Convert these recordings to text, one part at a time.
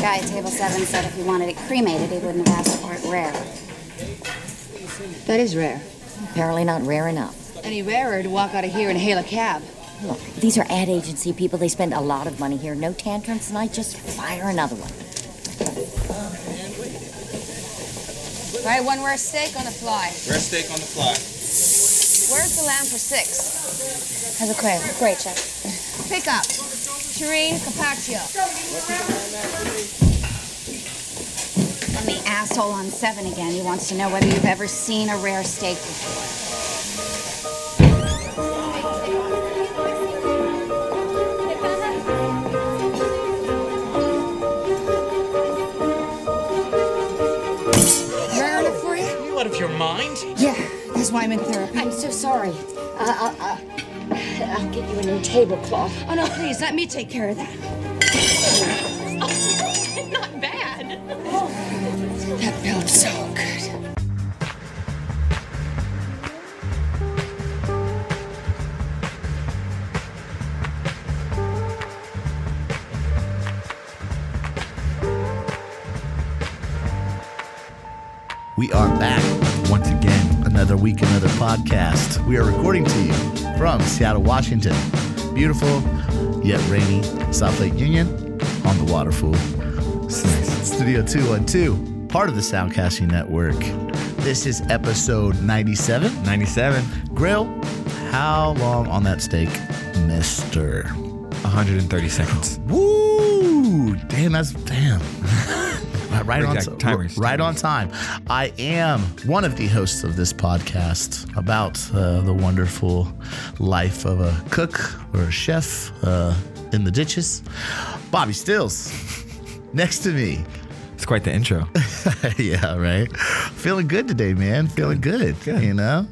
Guy at table seven said if he wanted it cremated, he wouldn't have asked for it rare. That is rare. Apparently not rare enough. Any rarer to walk out of here and hail a cab. Look, these are ad agency people. They spend a lot of money here. No tantrums tonight. Just fire another one. All right, one rare steak on the fly. Rare steak on the fly. Where's the lamb for six? Has a quail. Great, chef. Pick up. Shireen Carpaccio. And the asshole on seven again. He wants to know whether you've ever seen a rare steak before. Rare enough for you? You out of your mind? Yeah, that's why I'm in therapy. I'm so sorry. Uh, uh, uh, I'll get you a new tablecloth. Oh no, please, let me take care of that. Not bad. That felt so good. We are back once again. Another week, another podcast. We are recording to you from Seattle, Washington. Beautiful yet rainy South Lake Union on the Waterfall. Studio 212, part of the Soundcasting Network. This is episode 97. 97, Grill, how long on that steak, mister? 130 seconds. Woo! Damn, that's damn. Right on, timers, right on time. I am one of the hosts of this podcast about uh, the wonderful life of a cook or a chef uh, in the ditches. Bobbie Stills, next to me. It's quite the intro. yeah, right. Feeling good today, man. Feeling good. Good. You know,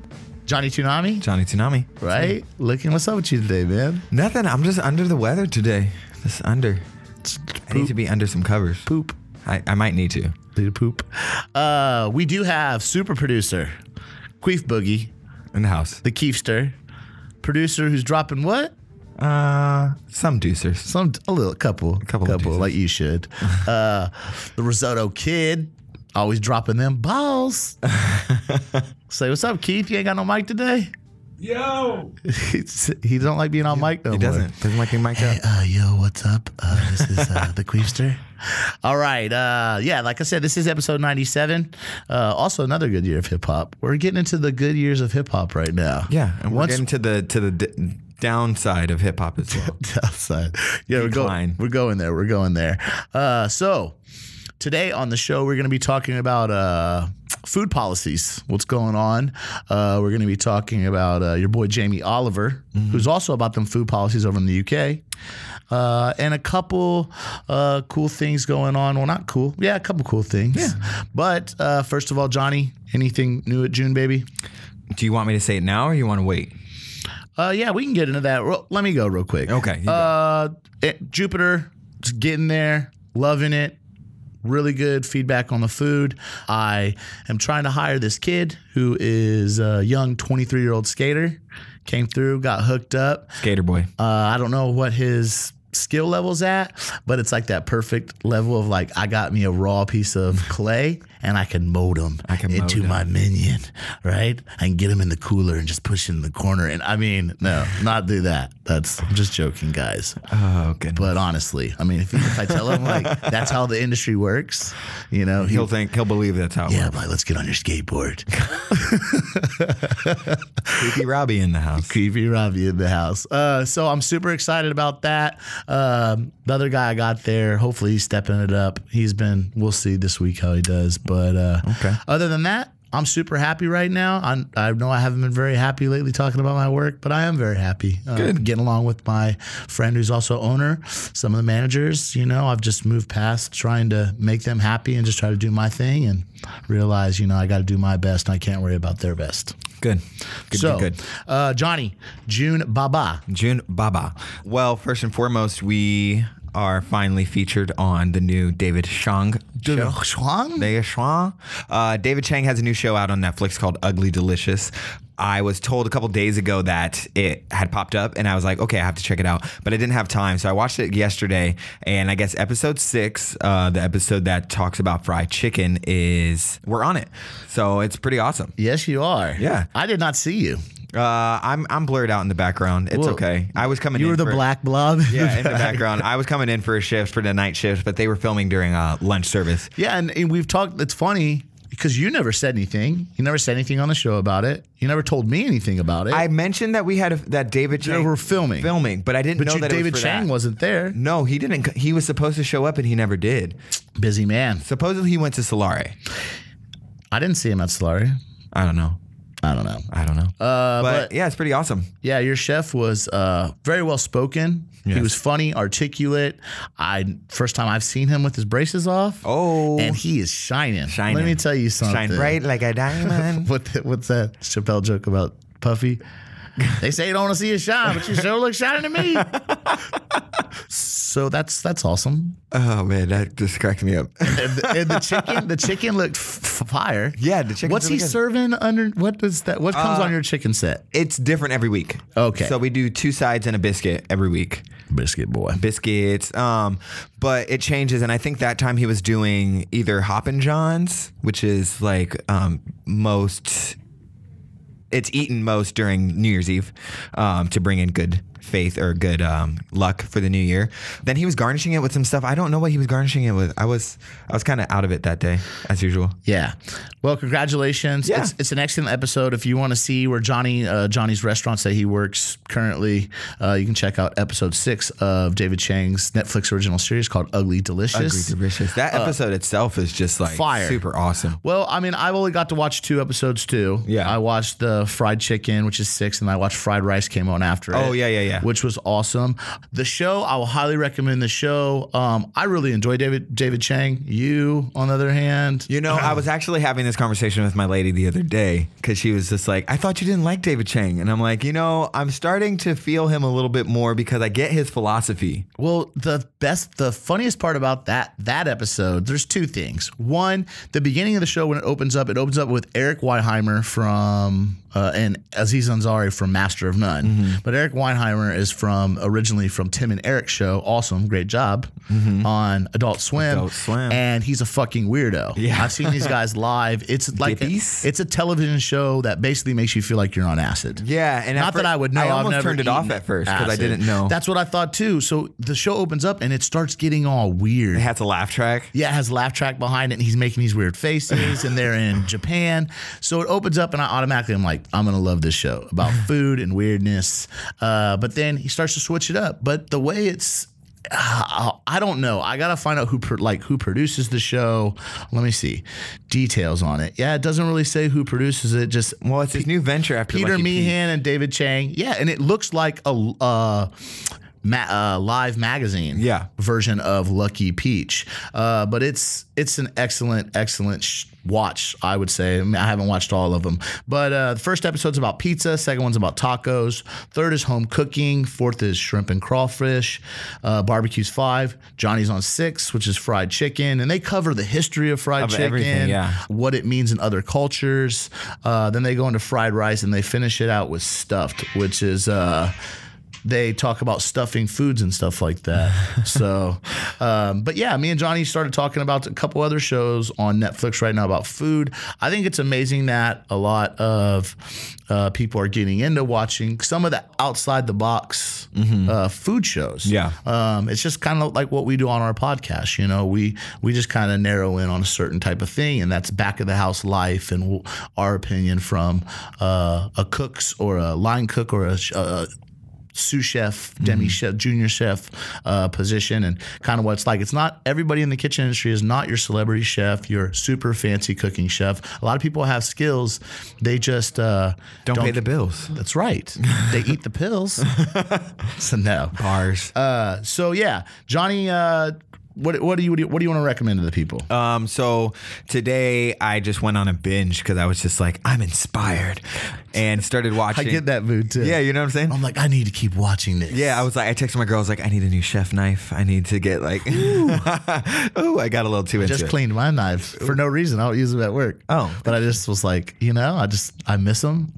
Johnny Tsunami, Johnny Tsunami. right? Looking, what's up with you today, man? Nothing. I'm just under the weather today. Just under. I need to be under some covers. Poop. I, I might need to. Dude, poop. Uh, we do have super producer, Queef Boogie, In the house. the Keefster, producer who's dropping what? Uh, some deucers. Some a little couple, couple couple deuces. like you should. uh, the Risotto Kid, always dropping them balls. Say what's up, Keith? You ain't got no mic today. Yo! he don't like being on mic no He more. doesn't. Doesn't like being mic'd up. Uh, yo, what's up? Uh, this is uh, the Queefster. All right. Uh, yeah, like I said, this is episode 97. Uh, also, another good year of hip hop. We're getting into the good years of hip hop right now. Yeah, and we're Once- getting to the to the d- downside of hip hop as well. outside. Yeah, we're going. We're going there. We're going there. Uh, so today on the show, we're going to be talking about uh, food policies. What's going on? Uh, we're going to be talking about uh, your boy Jamie Oliver, who's also about them food policies over in the UK. Uh, and a couple uh, cool things going on. Well, not cool. Yeah, a couple cool things. Yeah. But uh, first of all, Jhonny, anything new at Junebaby? Do you want me to say it now or you want to wait? Uh, yeah, we can get into that. Let me go real quick. Okay. Uh, it- Jupiter, just getting there, loving it. Really good feedback on the food. I am trying to hire this kid who is a young 23 year old skater. Came through, got hooked up. Skater boy. Uh, I don't know what his skill level's at, but it's like that perfect level of like I got me a raw piece of clay and I can mold him I can into him. my minion, right? I can get him in the cooler and just push it in the corner. And I mean, no, not do that. That's I'm just joking, guys. Oh. But honestly, I mean, if, if I tell him like that's how the industry works, you know, he, he'll think he'll believe that's how yeah, like let's get on your skateboard. Creepy Robbie in the house. Creepy Robbie in the house. Uh, so I'm super excited about that. Um, the other guy I got there, hopefully he's stepping it up. He's been, we'll see this week how he does. But uh, Okay. other than that, I'm super happy right now. i I know I haven't been very happy lately talking about my work, but I am very happy. Uh, Good. Getting along with my friend who's also owner, some of the managers, you know, I've just moved past trying to make them happy and just try to do my thing and realize, you know, I got to do my best and I can't worry about their best. Good. Good, so, good, good. Uh, Jhonny, June Baba. Junebaby. Well, first and foremost, we are finally featured on the new David Shang show. Shuang? David Chang. Uh, David Chang has a new show out on Netflix called Ugly Delicious. I was told a couple days ago that it had popped up, and I was like, okay, I have to check it out. But I didn't have time, so I watched it yesterday. And I guess episode six, uh, the episode that talks about fried chicken, is we're on it. So it's pretty awesome. Yes, you are. Yeah. I did not see you. Uh, I'm I'm blurred out in the background. It's Well, okay. I was coming. In. You were the for- black blob. Yeah, in the background. I was coming in for a shift for the night shift, but they were filming during uh, lunch service. Yeah, and, and we've talked. It's funny because you never said anything. You never said anything on the show about it. You never told me anything about it. I mentioned that we had a, that David Chang were filming. filming, but I didn't but know you, that David it was Chang that. wasn't there. No, he didn't. He was supposed to show up and he never did. Busy man. Supposedly he went to Salare. I didn't see him at Salare. I don't know. I don't know. I don't know. Uh, but, but yeah, it's pretty awesome. yeah, your chef was uh, very well spoken. He was funny, articulate. I first time I've seen him with his braces off. Oh, and he is shining. shining. Let me tell you something. Shine bright like a diamond. what the, what's that Chappelle joke about Puffy? They say you don't want to see you shine, but you sure look shining to me. so that's that's awesome. oh man, that just cracked me up. And the, and the chicken, the chicken looked f- fire. Yeah, the chicken's What's he good. serving under? What does that? What comes on your chicken set? it's different every week. Okay. So we do two sides and a biscuit every week. Biscuit boy. biscuits. Um, but it changes, and I think that time he was doing either Hoppin' Johns, which is like um, most. It's eaten most during New Year's Eve um, to bring in good faith or good um, luck for the new year. Then he was garnishing it with some stuff. I don't know what he was garnishing it with. I was I was kind of out of it that day, as usual. Yeah. Well, congratulations. Yeah. It's, it's an excellent episode. If you want to see where Jhonny uh, Jhonny's restaurants that he works currently, uh, you can check out episode six of David Chang's Netflix original series called Ugly Delicious. Ugly delicious. That episode itself is just like fire. super awesome. Well, I mean, I've only got to watch two episodes too. Yeah. I watched the fried chicken, which is six, and I watched fried rice came on after it. Oh, yeah, yeah, yeah. Which was awesome. The show, I will highly recommend the show. Um, I really enjoy David David Chang. You, on the other hand, You know, I was actually having this conversation with my lady the other day because she was just like, I thought you didn't like David Chang. And I'm like, you know, I'm starting to feel him a little bit more because I get his philosophy. Well, the best, the funniest part about that that episode, there's two things. One, the beginning of the show when it opens up, it opens up with Eric Wareheim from uh, and Aziz Ansari from Master of None. Mm-hmm. But Eric Wareheim is from originally from Tim and Eric's show. Awesome, great job on Adult Swim. Mm-hmm. Adult Swim. and he's a fucking weirdo. Yeah. I've seen these guys live. It's like a, it's a television show that basically makes you feel like you're on acid. Yeah. And Not that I would know. I I've almost never turned it off at first because I didn't know. That's what I thought too. So the show opens up and it starts getting all weird. it has a laugh track. yeah, it has a laugh track behind it, and he's making these weird faces, and they're in Japan. So it opens up, and I automatically am like, I'm gonna love this show about food and weirdness. Uh, but then he starts to switch it up. But the way it's uh, I don't know. I gotta find out who pro- like who produces the show. Let me see details on it. Yeah, it doesn't really say who produces it. Just Well, it's his new venture after Peter Lucky Peach. Meehan and David Chang. Yeah, and it looks like a uh, ma- uh, live magazine Yeah. version of Lucky Peach. Uh, but it's it's an excellent, excellent sh- watch, I would say. I, mean, I haven't watched all of them. But uh, the first episode's about pizza, second one's about tacos, third is home cooking, fourth is shrimp and crawfish, uh, barbecue's five, Jhonny's on six, which is fried chicken. And they cover the history of fried Of chicken, yeah. what it means in other cultures. Uh, then they go into fried rice and they finish it out with stuffed, which is. They talk about stuffing foods and stuff like that. so, um, but yeah, me and Jhonny started talking about a couple other shows on Netflix right now about food. I think it's amazing that a lot of uh, people are getting into watching some of the outside the box uh, food shows. Yeah. Um, it's just kind of like what we do on our podcast. You know, we we just kind of narrow in on a certain type of thing, and that's back of the house life and w- our opinion from uh, a cook's or a line cook or a, a sous chef, demi chef, junior chef uh, position, and kind of what it's like. It's not everybody in the kitchen industry is not your celebrity chef, your super fancy cooking chef. A lot of people have skills, they just uh, Don't, pay the bills. That's right. they eat the pills. so no. Bars. Uh, so yeah, Jhonny. What what do you what do you want to recommend to the people? Um, so today I just went on a binge because I was just like, I'm inspired and started watching. I get that mood too. Yeah, you know what I'm saying? I'm like, I need to keep watching this. Yeah, I was like, I texted my girl, I was like, I need a new chef knife. I need to get like, ooh, I got a little too into just it. cleaned my knife for no reason. I don't use them at work. Oh. but I just was like, you know, I just I miss them.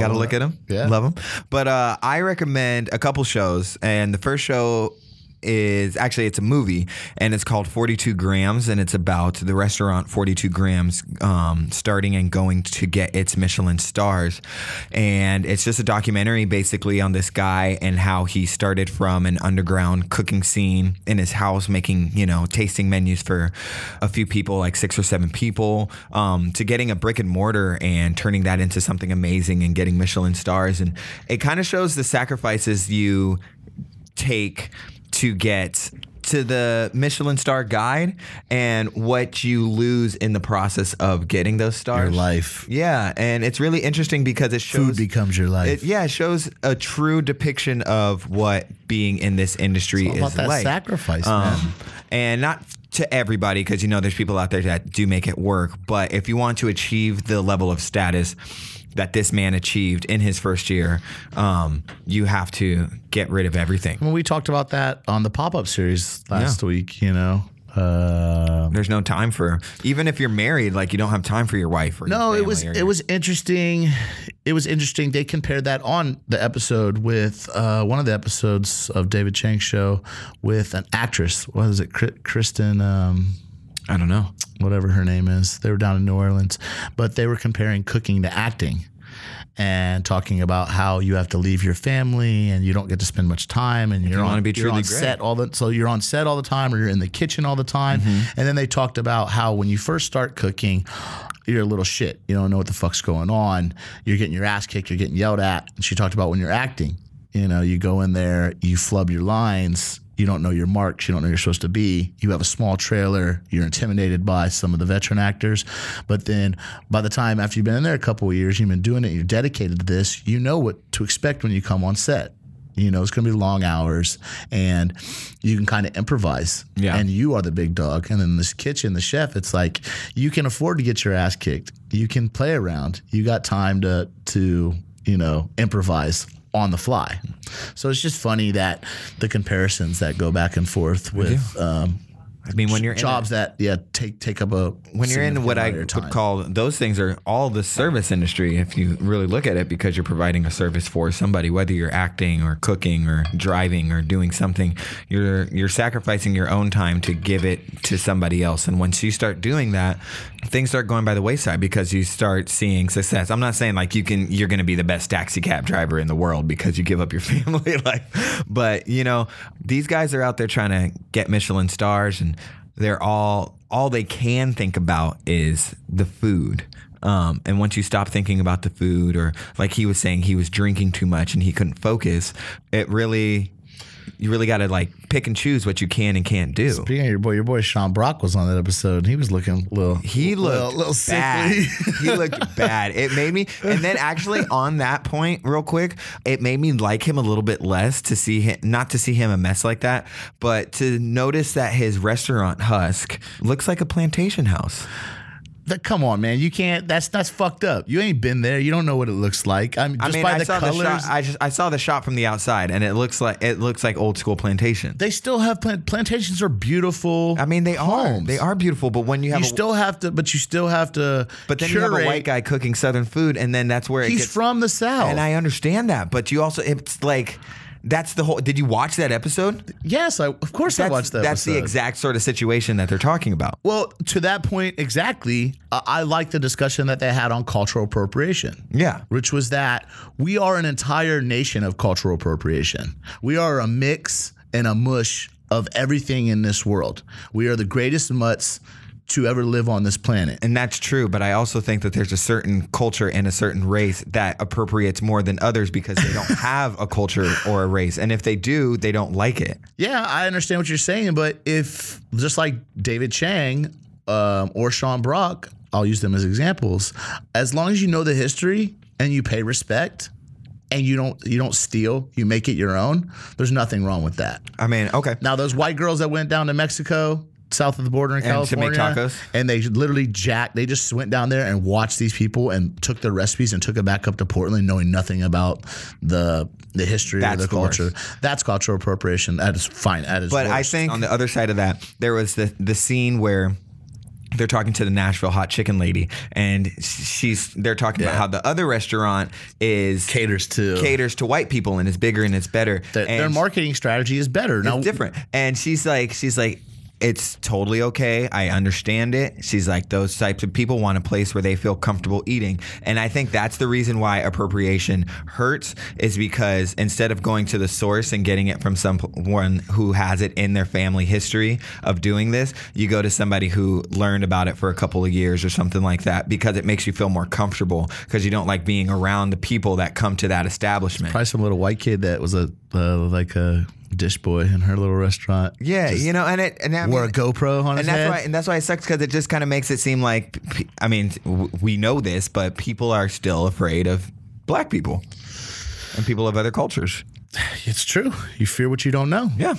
Gotta look at them. Yeah. Love them. But uh, I recommend a couple shows. And the first show is actually it's a movie and it's called 42 grams and it's about the restaurant 42 grams um, starting and going to get its michelin stars. And it's just a documentary basically on this guy and how he started from an underground cooking scene in his house making you know tasting menus for a few people like six or seven people um, to getting a brick and mortar and turning that into something amazing and getting michelin stars. And it kind of shows the sacrifices you take to get to the Michelin star guide and what you lose in the process of getting those stars. Your life. Yeah, and it's really interesting because it shows Food becomes your life. it, yeah, it shows a true depiction of what being in this industry It's all is about that like. sacrifice, man. Um, and not to everybody, because you know there's people out there that do make it work. But if you want to achieve the level of status that this man achieved in his first year, um, you have to get rid of everything. When we talked about that on the pop up series last Yeah. week, you know. Uh, There's no time for even if you're married, like you don't have time for your wife. Or no, your it was it your- was interesting. It was interesting. They compared that on the episode with uh, one of the episodes of David Chang's show with an actress. What is it, Kristen? Um, I don't know. whatever her name is. They were down in New Orleans, but they were comparing cooking to acting and talking about how you have to leave your family and you don't get to spend much time and you're you on, you're truly on great. set all the so you're on set all the time or you're in the kitchen all the time. Mm-hmm. And then they talked about how when you first start cooking, you're a little shit. You don't know what the fuck's going on. You're getting your ass kicked. You're getting yelled at. And she talked about when you're acting. You know, you go in there, you flub your lines. You don't know your marks. You don't know you're supposed to be. You have a small trailer. You're intimidated by some of the veteran actors. But then by the time after you've been in there a couple of years, you've been doing it, you're dedicated to this, you know what to expect when you come on set. You know, it's going to be long hours and you can kind of improvise. Yeah. And you are the big dog. And in this kitchen, the chef, it's like you can afford to get your ass kicked. You can play around. You got time to, to you know, improvise on the fly. So it's just funny that the comparisons that go back and forth with um, I mean, when you're in jobs that yeah take take up a when you're in what I amount of your would call those things are all the service industry if you really look at it because you're providing a service for somebody whether you're acting or cooking or driving or doing something you're you're sacrificing your own time to give it to somebody else. And once you start doing that things start going by the wayside because you start seeing success. I'm not saying like you can you're going to be the best taxi cab driver in the world because you give up your family life. But you know these guys are out there trying to get Michelin stars and they're all all they can think about is the food. Um, and once you stop thinking about the food, or like he was saying, he was drinking too much and he couldn't focus. It really, you really got to like pick and choose what you can and can't do. Speaking of your boy, your boy Sean Brock was on that episode. and He was looking a little. He little, looked little bad. sickly. he looked bad. It made me, and then actually on that point, real quick, it made me like him a little bit less to see him, not to see him a mess like that, but to notice that his restaurant husk looks like a plantation house. That- come on, man. You can't. That's that's fucked up. You ain't been there. You don't know what it looks like. I mean, I just mean, by I the saw colors. the shot. I just I saw the shot from the outside, and it looks like it looks like old school plantation. they still have plant- plantations are beautiful. I mean, they are they are beautiful, but when you have You a, still have to, but you still have to. but then you have a white guy cooking southern food, and then that's where it He's gets from the south. And I understand that, but you also it's like that's the whole. Did you watch that episode? yes, I of course I watched that. Episode. That's the exact sort of situation that they're talking about. Well, to that point exactly, I, I like the discussion that they had on cultural appropriation. Yeah. Which was that we are an entire nation of cultural appropriation. We are a mix and a mush of everything in this world. We are the greatest mutts to ever live on this planet. And that's true, but I also think that there's a certain culture and a certain race that appropriates more than others because they don't have a culture or a race. And if they do, they don't like it. Yeah, I understand what you're saying, but if just like David Chang um, or Sean Brock, I'll use them as examples. As long as you know the history and you pay respect and you don't you don't steal, you make it your own. There's nothing wrong with that. I mean, okay. Now those white girls that went down to Mexico, south of the border in And to make California, tacos? and they literally jacked. They just went down there and watched these people and took their recipes and took it back up to Portland, knowing nothing about the the history That's or the the worst. culture. That's cultural appropriation. That is fine. That is. But I think on the other side of that, there was the the scene where they're talking to the Nashville hot chicken lady, and she's they're talking about how the other restaurant is Caters to caters to white people and is bigger and it's better. Their, and their marketing strategy is better. it's Now, different. And she's like, she's like, it's totally okay. I understand it. She's like, those types of people want a place where they feel comfortable eating. And I think that's the reason why appropriation hurts is because instead of going to the source and getting it from someone who has it in their family history of doing this, you go to somebody who learned about it for a couple of years or something like that because it makes you feel more comfortable because you don't like being around the people that come to that establishment. probably some little white kid that was a uh, like a dish boy in her little restaurant. Yeah, you know, and it and I wore mean- a GoPro on his and that's head. why and that's why it sucks because it just kind of makes it seem like I mean we know this, but people are still afraid of black people and people of other cultures. It's true. You fear what you don't know. Yeah.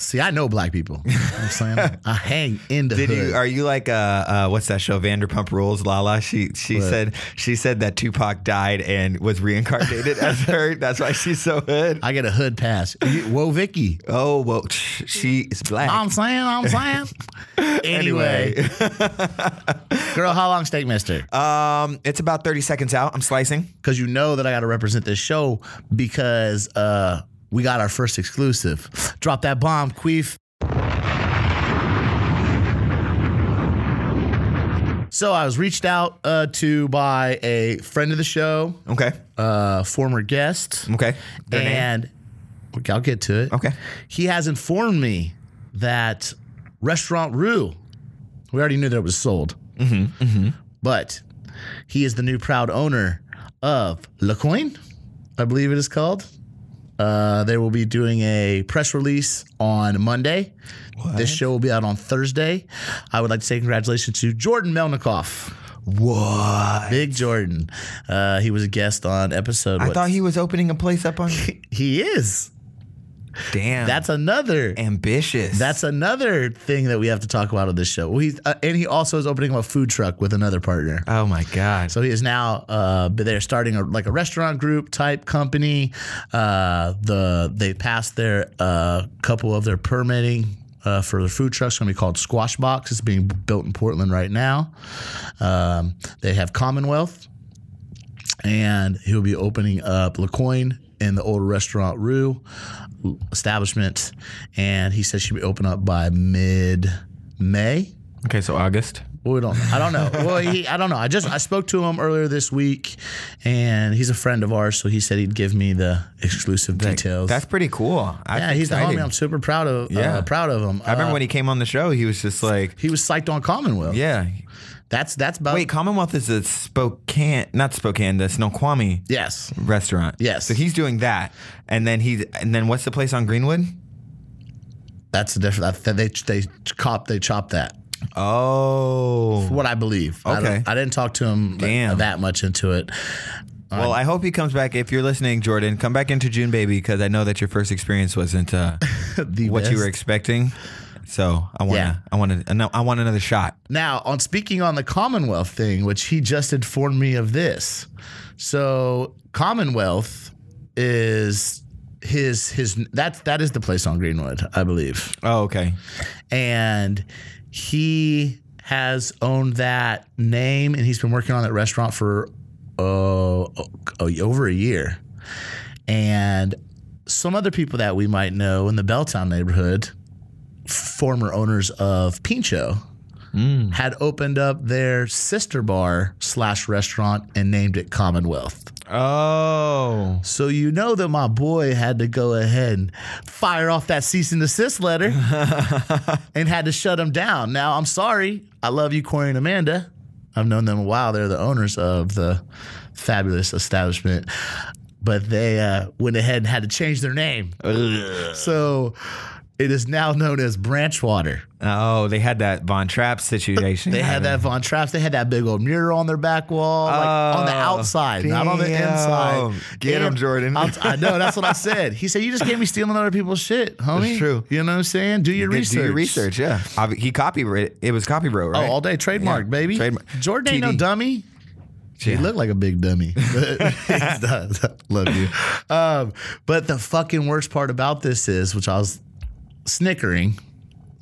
See, I know black people. You know what I'm saying I hang in the Did hood. you? Are you like uh, uh what's that show? Vanderpump Rules. Lala. She she What? said she said that Tupac died and was reincarnated as her. That's why she's so hood. I get a hood pass. Whoa, Vicky. Oh well, she is black. I'm saying, I'm saying. anyway, girl, how long steak mister? um, it's about thirty seconds out. I'm slicing. Because you know that I got to represent this show because uh, we got our first exclusive. Drop that bomb, Queef. So I was reached out uh, to by a friend of the show, Okay. uh, former guest, Okay. Their name? and I'll get to it. Okay. He has informed me that Restaurant Rue, we already knew that it was sold, Mm-hmm, but he is the new proud owner of Le Coin, I believe it is called. Uh, they will be doing a press release on Monday. This show will be out on Thursday. I would like to say congratulations to Jordan Melnikoff. What? Big Jordan. Uh, he was a guest on episode. I what- thought he was opening a place up on. he is. Damn. That's another. ambitious. That's another thing that we have to talk about on this show. Well, he's, uh, and he also is opening up a food truck with another partner. oh my god. So he is now uh, they're starting a, like a restaurant group type company. Uh, the they passed their uh, couple of their permitting. Uh, for the food truck, it's going to be called Squash Box. It's being built in Portland right now. Um, they have Commonwealth, and he'll be opening up Le Coin in the old restaurant Rue establishment. And he says she'll be open up by mid May. Okay, so August. Well, we don't. I don't know. Well, he, I don't know. I just I spoke to him earlier this week, and he's a friend of ours, so he said he'd give me the exclusive details. That's pretty cool. That's yeah, he's exciting. the homie. I'm super proud of. Yeah. uh, proud of him. I remember Uh, when he came on the show, he was just like, he was psyched on Commonwealth. yeah. that's that's about. Wait, Commonwealth is a Spokane, not Spokane, the Snoqualmie yes, restaurant. Yes. So he's doing that, and then he, and then what's the place on Greenwood? that's the difference. They they cop they chop that. Oh. What I believe. Okay. don't- I didn't talk to him Damn. that much into it. Well, I hope he comes back. If you're listening, Jordan, come back into Junebaby, because I know that your first experience wasn't uh, The what you were expecting. So I want Yeah. I want to, I want another shot. Now, on speaking on the Commonwealth thing, which he just informed me of this. So, Commonwealth is his his that's that is the place on Greenwood, I believe. Oh, okay. And he has owned that name and he's been working on that restaurant for uh, over a year. And some other people that we might know in the Belltown neighborhood, former owners of Pintxo, had opened up their sister bar slash restaurant and named it Commonwealth. Oh, So you know that my boy had to go ahead and fire off that cease and desist letter and had to shut him down. Now I'm sorry. I love you, Corey and Amanda. I've known them a while. They're the owners of the fabulous establishment. But they uh, went ahead and had to change their name. So it is now known as Branchwater. oh, they had that Von Trapp situation. They had that Von Trapp. They had that big old mural on their back wall, like on the Oh, outside, not on the inside. Get And Jordan. I'll- I know that's what I said. He said, "You just can't be stealing other people's shit, homie." That's true. You know what I'm saying? Do your research. Do your research, yeah. Ob- He copyrighted. It was copyright, Right? Oh, right? all day trademark, Yeah, baby. trademark. Jordan ain't no dummy. He Yeah. looked like a big dummy. He. Love you. Um, but the fucking worst part about this is, which I was snickering,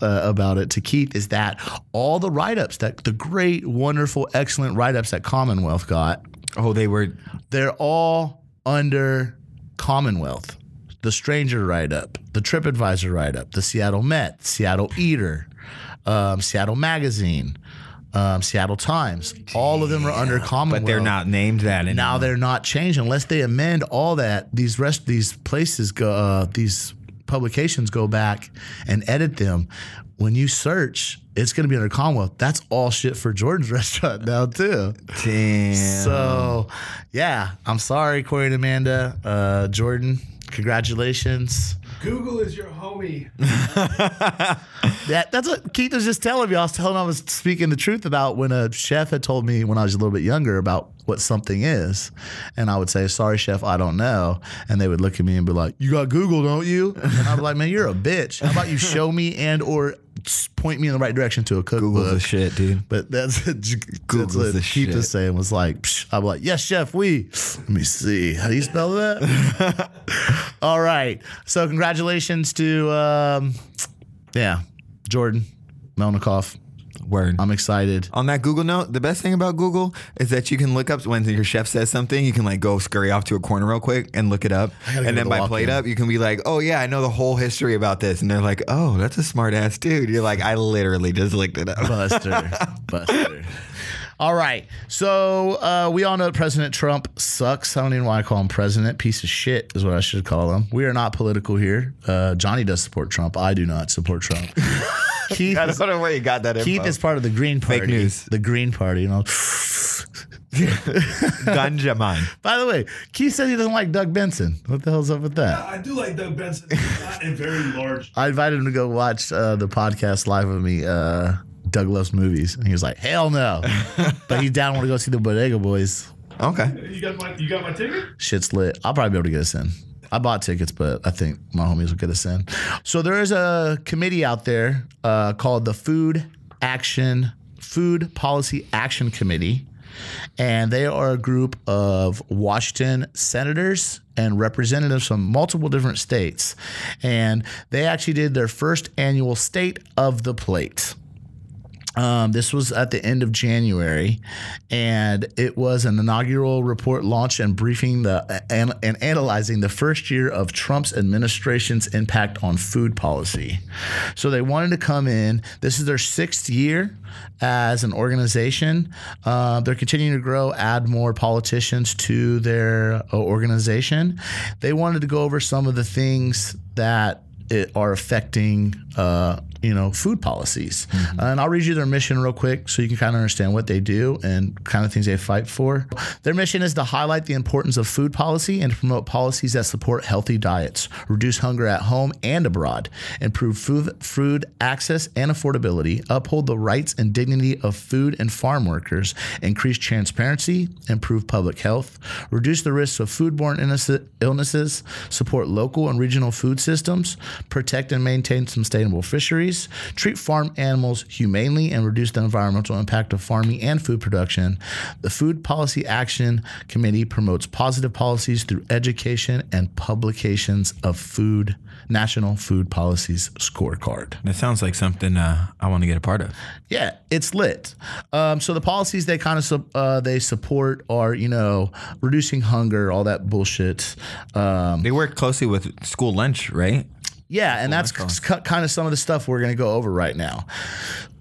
uh, about it to Keith is that all the write ups that the great, wonderful, excellent write ups that Commonwealth got, Oh, they were. they're all under Commonwealth. The Stranger write up, the TripAdvisor write up, the Seattle Met, Seattle Eater, um, Seattle Magazine, um, Seattle Times. All of them are under Commonwealth. But they're not named that anymore. Now they're not changed unless they amend all that. These rest these places go uh, these publications go back and edit them. When you search, it's going to be under Commonwealth. That's all shit for Jordan's restaurant now too. Damn. So, yeah, I'm sorry, Corey and Amanda. Uh, Jordan, congratulations. Google is your homie. That, that's what Keith was just telling me. I was telling him I was speaking the truth about when a chef had told me when I was a little bit younger about what something is. And I would say, sorry, chef, I don't know. And they would look at me and be like, you got Google, don't you? And I'd be like, man, you're a bitch. How about you show me and or point me in the right direction to a Google's cookbook? the shit, dude. But that's, that's Google's what the Keith shit. was saying was like, Psh. I'm like, yes, chef, we. Let me see. How do you spell that? All right. So congratulations to, um, yeah, Jordan Melnikoff. Word. I'm excited. On that Google note, the best thing about Google is that you can look up when your chef says something, you can like go scurry off to a corner real quick and look it up. And then a by plate in. up, you can be like, oh yeah, I know the whole history about this. And they're like, oh, that's a smart ass dude. You're like, I literally just looked it up. Buster. Buster. All right. So uh, we all know that President Trump sucks. I don't even know why I call him president. Piece of shit is what I should call him. We are not political here. Uh, Jhonny does support Trump. I do not support Trump. Keith, I is, don't know where you got that info. Keith is part of the Green Party. Fake news. The Green Party. You know. Ganja man. By the way, Keith said he doesn't like Doug Benson. What the hell's up with that? I do like Doug Benson. Not in very large. I invited him to go watch uh, the podcast live with me. Uh, Doug loves movies, and he was like, "Hell no!" but he's down want to go see the Bodega Boys. Okay. You got my you got my ticket? Shit's lit. I'll probably be able to get us in. I bought tickets, but I think my homies will get us in. So there is a committee out there uh, called the Food Action Food Policy Action Committee, and they are a group of Washington senators and representatives from multiple different states, and they actually did their first annual State of the Plate. Um, this was at the end of January, and it was an inaugural report launch and briefing the and, and analyzing the first year of Trump's administration's impact on food policy. So they wanted to come in. This is their sixth year as an organization. Uh, they're continuing to grow, add more politicians to their uh, organization. They wanted to go over some of the things that it are affecting uh, you know food policies. Mm-hmm. and I'll read you their mission real quick so you can kind of understand what they do and kind of things they fight for. Their mission is to highlight the importance of food policy and to promote policies that support healthy diets, reduce hunger at home and abroad, improve food food access and affordability, uphold the rights and dignity of food and farm workers, increase transparency, improve public health, reduce the risks of foodborne illnesses, support local and regional food systems, protect and maintain sustainable fisheries, treat farm animals humanely, and reduce the environmental impact of farming and food production. The Food Policy Action Committee promotes positive policies through education and publications of food national food policies scorecard. That sounds like something uh, I want to get a part of. Yeah, it's lit. Um, so the policies they kind of su- uh, they support are you know reducing hunger, all that bullshit. Um, They work closely with school lunch, right? Yeah, and that's c- kind of some of the stuff we're going to go over right now.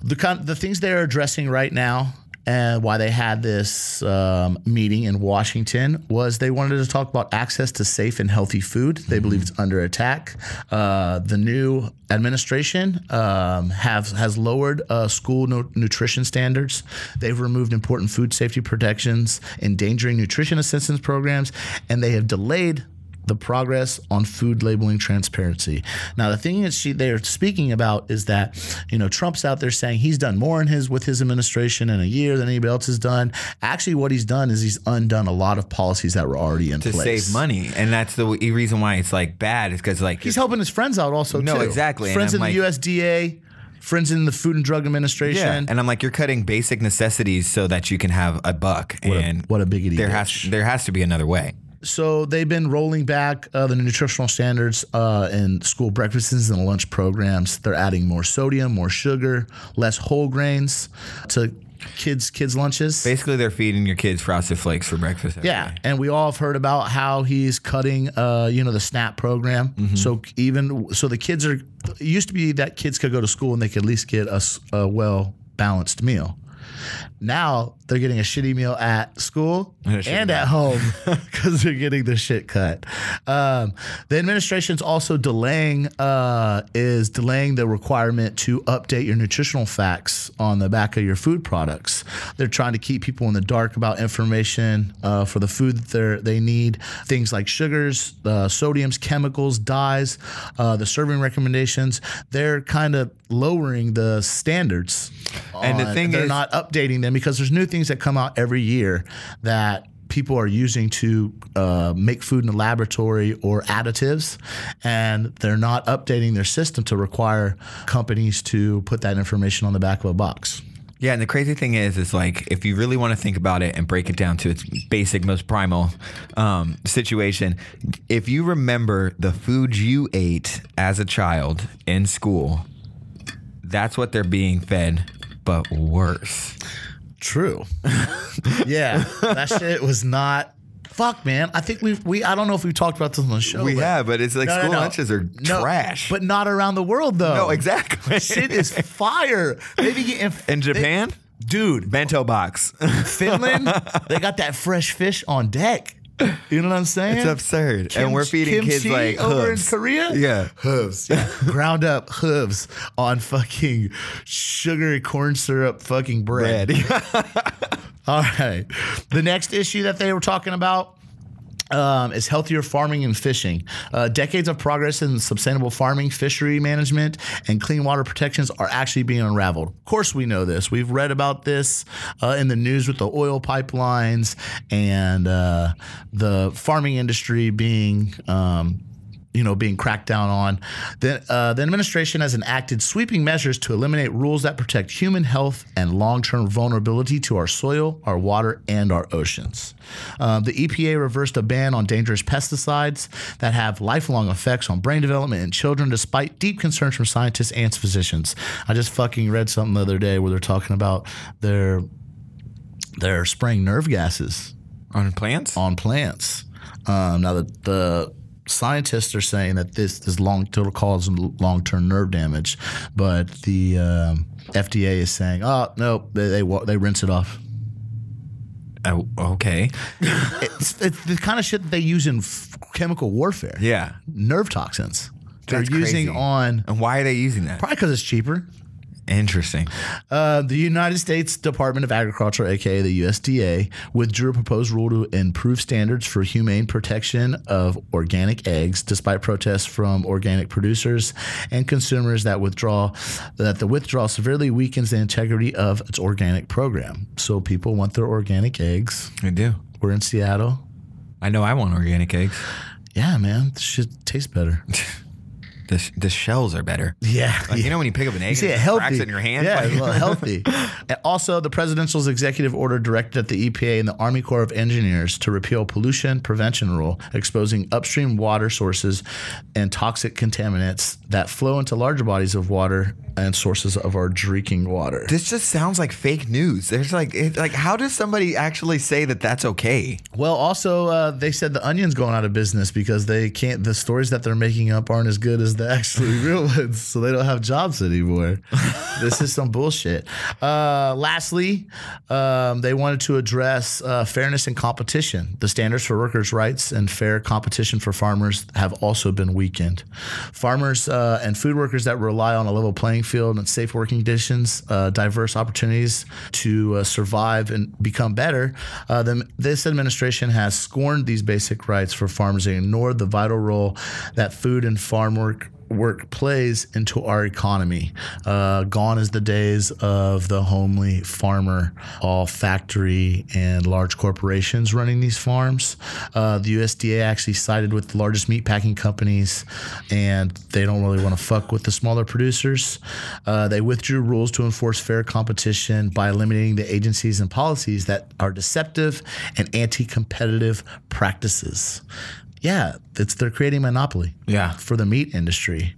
The kind the things they're addressing right now. And why they had this um, meeting in Washington was they wanted to talk about access to safe and healthy food. They believe it's under attack. Uh, the new administration um, have has lowered uh, school nu- nutrition standards. They've removed important food safety protections, endangering nutrition assistance programs, and they have delayed the progress on food labeling transparency. Now, the thing that she they're speaking about is that you know Trump's out there saying he's done more in his with his administration in a year than anybody else has done. Actually, what he's done is he's undone a lot of policies that were already in To place to save money, and that's the reason why it's like bad. Is because like He's helping his friends out also. No, too. exactly, Friends in I'm the USDA, friends in the Food and Drug Administration. Yeah, and I'm like, you're cutting basic necessities so that you can have a buck, What a- and what a biggity There bitch. has there has to be another way. So they've been rolling back uh, the nutritional standards uh, in school breakfasts and lunch programs. They're adding more sodium, more sugar, less whole grains to kids kids lunches. Basically, they're feeding your kids frosted flakes for breakfast. Yeah, day. and we all have heard about how he's cutting, uh, you know, the SNAP program. So even so, the kids are. It used to be that kids could go to school and they could at least get a well balanced meal. Now they're getting a shitty meal at school And and, at home because they're getting the shit cut. Um, the administration's also delaying uh, is delaying the requirement to update your nutritional facts on the back of your food products. They're trying to keep people in the dark about information uh, for the food that they they need. Things like sugars, uh, sodiums, chemicals, dyes, uh, the serving recommendations. They're kind of lowering the standards. And the thing they're is- not updating them because there's new things that come out every year that people are using to uh, make food in the laboratory or additives, and they're not updating their system to require companies to put that information on the back of a box. Yeah, and the crazy thing is, is like if you really want to think about it and break it down to its basic, most primal um, situation, if you remember the food you ate as a child in school, that's what they're being fed, but worse. True. yeah, that shit was not. Fuck, man. I think we we I don't know if we talked about this on the show. we but- have, but it's like No, no, school no. lunches are No, trash. but not around the world though. no, exactly. Shit is fire. They be getting in Japan, dude. bento box. Finland, they got that fresh fish on deck. You know what I'm saying? It's absurd, and we're Kim- feeding kids like over hooves. in Korea. Yeah. hooves, yeah. ground up hooves on fucking sugar and corn syrup fucking bread. Bread. All right, the next issue that they were talking about. Um, is healthier farming and fishing. Uh, decades of progress in sustainable farming, fishery management, and clean water protections are actually being unraveled. Of course, we know this. We've read about this uh, in the news with the oil pipelines and uh, the farming industry being. Um, you know, being cracked down on. The, uh, the administration has enacted sweeping measures to eliminate rules that protect human health and long term vulnerability to our soil, our water, and our oceans. Um, the EPA reversed a ban on dangerous pesticides that have lifelong effects on brain development in children, despite deep concerns from scientists and physicians. I just fucking read something the other day where they're talking about their they're spraying nerve gases on plants. on plants. Um, now the, the scientists are saying that this is long it'll cause long term nerve damage, but the um, FDA is saying, oh no, they they, they rinse it off. Oh, okay. It's, it's the kind of shit that they use in f- chemical warfare. Yeah. nerve toxins. They're using crazy. on And why are they using that? probably because it's cheaper. Interesting. Uh, the United States Department of Agriculture, aka the USDA, withdrew a proposed rule to improve standards for humane protection of organic eggs, despite protests from organic producers and consumers that withdraw that the withdrawal severely weakens the integrity of its organic program. So people want their organic eggs. I do. We're in Seattle. I know I want organic eggs. Yeah, man, this shit tastes better. The, the shells are better. Yeah, Like, You know when you pick up an egg You see and it healthy. cracks it in your hand? Yeah, Like- healthy. And also, the presidential's executive order directed at the EPA and the Army Corps of Engineers to repeal pollution prevention rule, exposing upstream water sources and toxic contaminants that flow into larger bodies of water and sources of our drinking water. This just sounds like fake news. There's like, it, like, how does somebody actually say that that's okay? Well, also, uh, they said the Onion's going out of business because they can't. The stories that they're making up aren't as good as the actually real ones, so they don't have jobs anymore. this is some bullshit. Uh, lastly, um, they wanted to address uh, fairness and competition. The standards for workers' rights and fair competition for farmers have also been weakened. Farmers uh, and food workers that rely on a level playing field and safe working conditions, uh, diverse opportunities to uh, survive and become better. Uh, the, this administration has scorned these basic rights for farmers and ignored the vital role that food and farm work work plays into our economy. Uh, gone is the days of the homely farmer, all factory and large corporations running these farms. Uh, the USDA actually sided with the largest meat packing companies, and they don't really want to fuck with the smaller producers. Uh, they withdrew rules to enforce fair competition by eliminating the agencies and policies that are deceptive and anti-competitive practices. Yeah, it's they're creating monopoly Yeah. for the meat industry.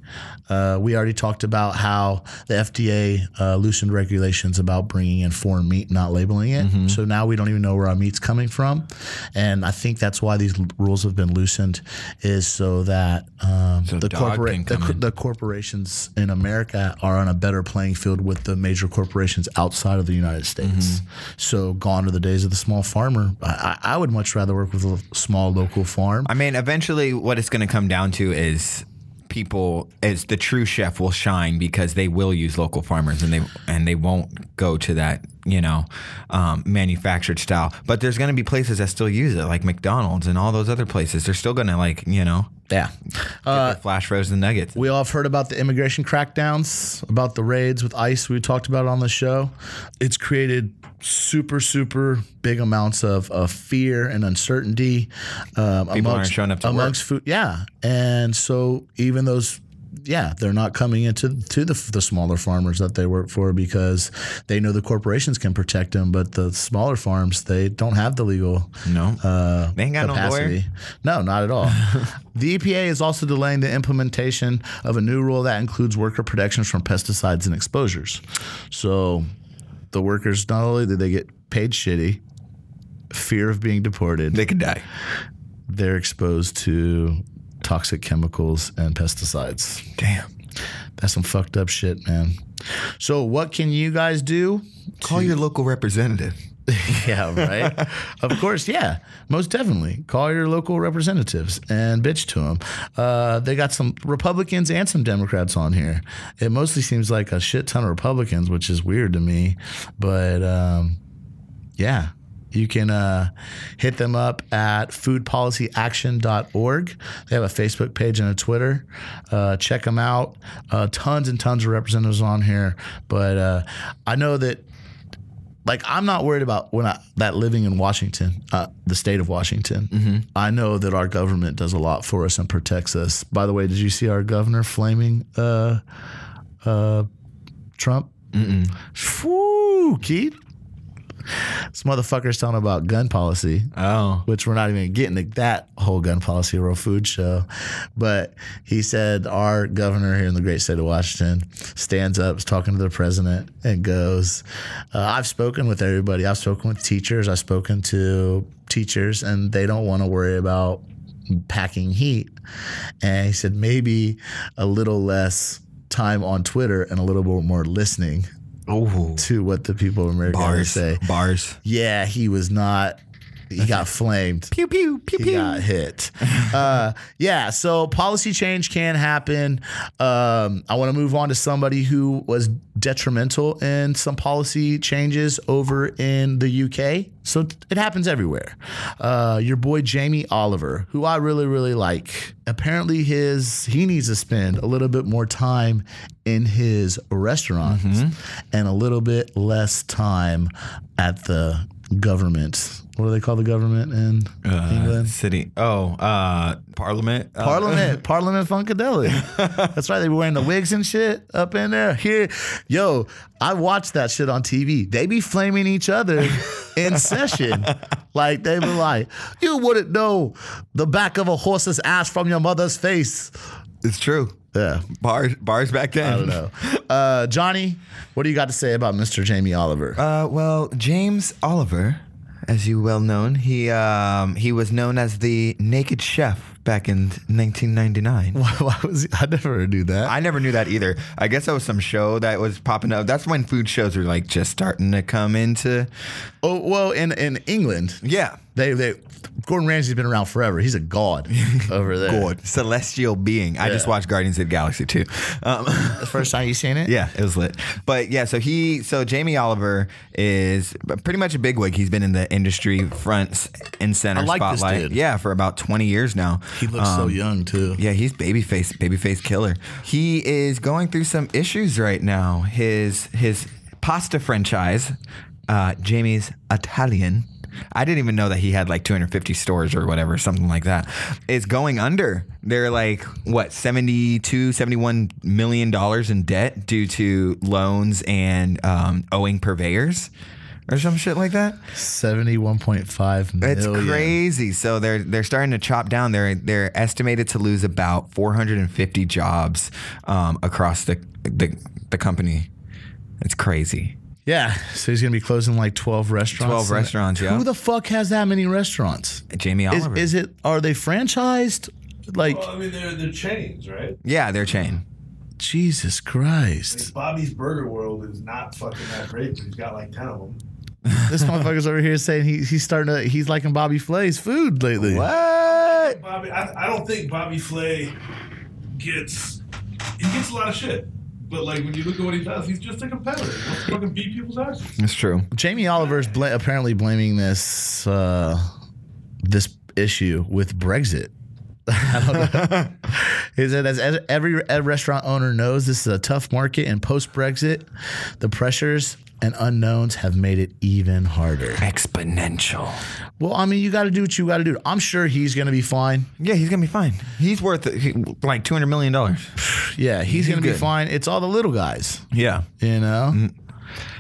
Uh, we already talked about how the FDA uh, loosened regulations about bringing in foreign meat, not labeling it. Mm-hmm. So now we don't even know where our meat's coming from, and I think that's why these rules have been loosened, is so that um, So the corporate the, co- the corporations in America are on a better playing field with the major corporations outside of the United States. Mm-hmm. So gone are the days of the small farmer. I, I I would much rather work with a small local farm. I mean, eventually, what it's going to come down to is people is the true chef will shine because they will use local farmers and they and they won't go to that you know um, manufactured style. But there's going to be places that still use it, like McDonald's and all those other places. They're still going to like you know yeah. their flash frozen nuggets. We all have heard about the immigration crackdowns, about the raids with ICE. We talked about it on the show. It's created super, super big amounts of, of fear and uncertainty um, People aren't showing up to work. food. Yeah, and so even those. Yeah, they're not coming into to the, the smaller farmers that they work for because they know the corporations can protect them, but the smaller farms they don't have the legal No, uh, They ain't got no lawyer? capacity. No, not at all. the EPA is also delaying the implementation of a new rule that includes worker protections from pesticides and exposures. So the workers not only did they get paid shitty, fear of being deported, they could die. they're exposed to toxic chemicals and pesticides. Damn. That's some fucked up shit, man. So what can you guys do Call your local representative. yeah, right. of course, yeah, most definitely. Call your local representatives and bitch to them. Uh, they got some Republicans and some Democrats on here. It mostly seems like a shit ton of Republicans, which is weird to me. But um, yeah, you can uh, hit them up at foodpolicyaction.org. They have a Facebook page and a Twitter. Uh, check them out. Uh, tons and tons of representatives on here. But uh, I know that like I'm not worried about when I that living in Washington, uh, the state of Washington. I know that our government does a lot for us and protects us. By the way, did you see our governor flaming uh, uh, Trump? Mm-mm. Whew, Keith. This motherfucker's talking about gun policy Oh, which we're not even getting to that whole gun policy real food show. But he said our governor here in the great state of Washington stands up, is talking to the president, and goes, uh, I've spoken with everybody. I've spoken with teachers. I've spoken to teachers, and they don't want to worry about packing heat. And he said maybe a little less time on Twitter and a little bit more listening oh, to what the people of America bars, say. bars. Yeah, he was not. He got flamed. Pew pew pew He pew. got hit. Uh, yeah, so policy change can happen. Um, I want to move on to somebody who was detrimental in some policy changes over in the UK. So it happens everywhere. Uh, your boy Jamie Oliver, who I really really like. Apparently, his he needs to spend a little bit more time in his restaurants and a little bit less time at the government. What do they call the government in Uh, England? city. Oh, uh, Parliament. Uh, Parliament, Parliament Funkadelic. That's right. They were wearing the wigs and shit up in there. Here, yo, I watched that shit on TV. They be flaming each other in session. Like they be like, you wouldn't know the back of a horse's ass from your mother's face. it's true. Yeah, Bars, bars back then. I don't know. Uh, Jhonny, what do you got to say about Mr. Jamie Oliver? Uh, well, James Oliver, as you well known, he um, he was known as the Naked Chef back in 1999. why, why was he, I never knew that. I never knew that either. I guess that was some show that was popping up. That's when food shows were like just starting to come into. oh well, in in England, Yeah, They they Gordon Ramsay's been around forever. He's a god over there. God, celestial being. I just watched Guardians of the Galaxy too. Um, The first time you seen it? yeah, it was lit. But yeah, so he, so Jamie Oliver is pretty much a bigwig. He's been in the industry front and center I like this spotlight. dude. Yeah, for about twenty years now. He looks so young too. Yeah, he's babyface, babyface killer. He is going through some issues right now. His his pasta franchise, uh, Jamie's Italian. I didn't even know that he had like 250 stores or whatever, something like that. Is going under. They're like what 72, 71 million dollars in debt due to loans and um, owing purveyors. Or some shit like that. Seventy-one point five million. It's crazy. So they're they're starting to chop down. They're they're estimated to lose about 450 jobs um, across the, the the company. It's crazy. Yeah, so he's gonna be closing like twelve restaurants. 12 restaurants, yeah. Who the fuck has that many restaurants? Jamie Is, Oliver. is it? Are they franchised? Like Well, I mean, they're they're chains, right? yeah, they're chain. Jesus Christ! Bobby's Burger World is not fucking that great, but he's got like ten of them. This motherfucker's over here saying he, he's starting to he's liking Bobby Flay's food lately. What? Bobby, I, I don't think Bobby Flay gets he gets a lot of shit. But like when you look at what he does, he's just a competitor. To fucking beat people's asses. It's true. Jamie Oliver's bla- apparently blaming this uh, this issue with Brexit. I don't know. He said, as every restaurant owner knows, this is a tough market, and post Brexit, the pressures and unknowns have made it even harder. Exponential. Well, I mean, you got to do what you got to do. I'm sure he's going to be fine. Yeah, he's gonna be fine. He's worth like 200 million dollars. Yeah, he's, He's going to be fine. It's all the little guys, Yeah. you know. Mm-hmm.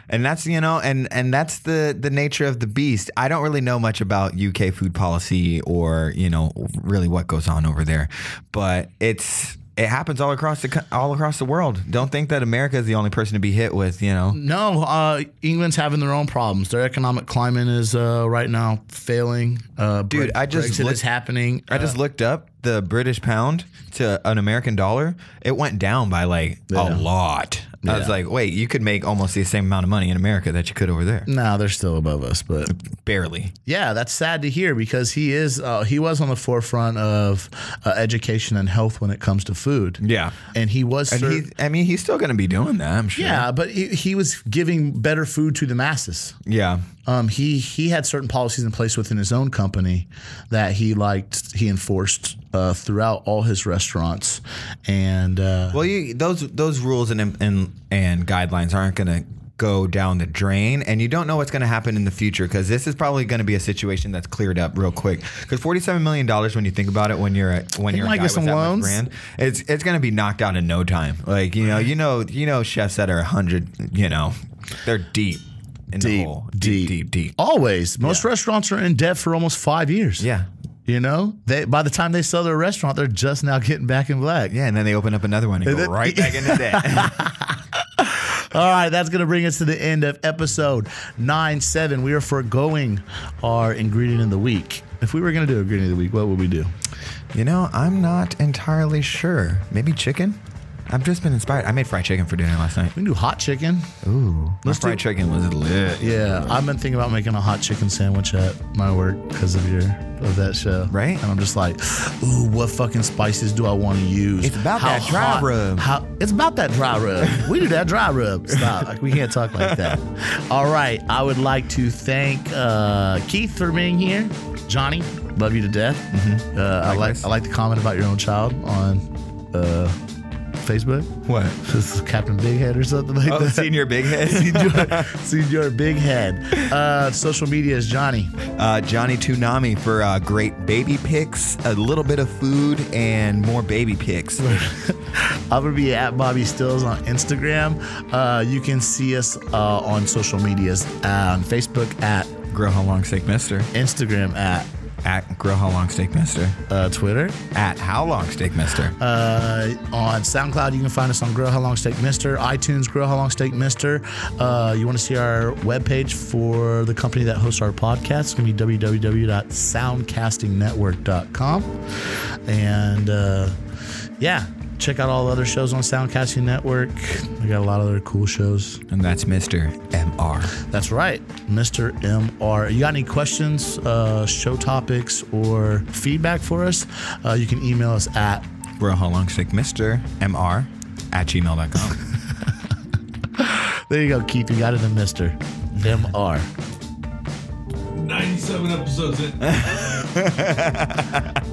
And that's you know and and that's the the nature of the beast i don't really know much about uk food policy or you know really what goes on over there but it's it happens all across the all across the world don't think that america is the only person to be hit with you know No, uh, England's having their own problems. Their economic climate is uh, right now failing. Uh, Dude, I just Brexit looked- is happening. I just looked up the British pound to an American dollar. It went down by like Yeah. a lot. I was like, wait, you could make almost the same amount of money in America that you could over there. no, they're still above us, but Barely. yeah, that's sad to hear because he is uh, he was on the forefront of uh, education and health when it comes to food. Yeah. and he was. And ser- he, I mean, he's still going to be doing that, I'm sure. yeah, but he, he was giving better food to the masses. Yeah. Um, he he had certain policies in place within his own company that he liked. He enforced uh, throughout all his restaurants, and uh, Well, you, those those rules and and and guidelines aren't going to go down the drain, and you don't know what's going to happen in the future because this is probably going to be a situation that's cleared up real quick. Because forty seven million dollars, when you think about it, when you're a, when you're a guy with that much loans. brand, it's it's going to be knocked out in no time. Like you know, you know, you know, chefs that are hundred, you know, they're deep in the deep, hole, deep, deep, deep. Always, most restaurants are in debt for almost five years. Yeah. You know, they by the time they sell their restaurant, they're just now getting back in black. Yeah, and then they open up another one and go then- right back into debt. All right, that's going to bring us to the end of episode 9 7. We are foregoing our ingredient of the week. If we were going to do a ingredient of the week, what would we do? You know, I'm not entirely sure. Maybe chicken? I've just been inspired. I made fried chicken for dinner last night. We can do hot chicken. Ooh. My Let's fried do- chicken was lit. Yeah, I've been thinking about making a hot chicken sandwich at my work because of your of that show. Right. And I'm just like, ooh, what fucking spices do I want to use? It's about that dry rub. How it's about that dry rub. we do that dry rub. Stop. Like we can't talk like that. All right. I would like to thank uh, Keith for being here. Jhonny, love you to death. Uh, I like Likewise. I like the comment about your own child on uh, Facebook. What? This is Captain Big Head or something like Oh, that. senior big head. Senior, Senior Big Head. Uh, social media is Jhonny. uh, Johnny Toonami for uh, great baby pics, a little bit of food, and more baby pics. I'm gonna be at Bobby Stills on Instagram. Uh, you can see us uh, on social medias uh, on Facebook at Grow How Long Steak Mister. Instagram at At Grill How Long Steak Mister. uh, Twitter. At How Long Steak Mister. Uh, on SoundCloud, you can find us on Grill How Long Steak Mister. iTunes, Grill How Long Steak Mister. Uh, you want to see our webpage for the company that hosts our podcast? It's going to be www.soundcastingnetwork.com. And uh, yeah, check out all the other shows on Soundcasting Network. We got a lot of other cool shows. And that's Mr. MR. That's right, Mr. MR. You got any questions, uh, show topics, or feedback for us? Uh, you can email us at We're a Stick Mr. MR at gmail.com. there you go, Keith. You got it in Mr. MR. 97 episodes in.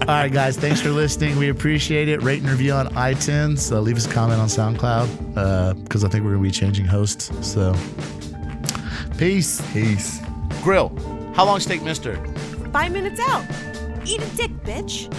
All right, guys. Thanks for listening. We appreciate it. Rate and review on iTunes. Uh, leave us a comment on SoundCloud because I think we're going to be changing hosts. So, peace. Peace. Grill. How long steak, Mister? Five minutes out. Eat a dick, bitch.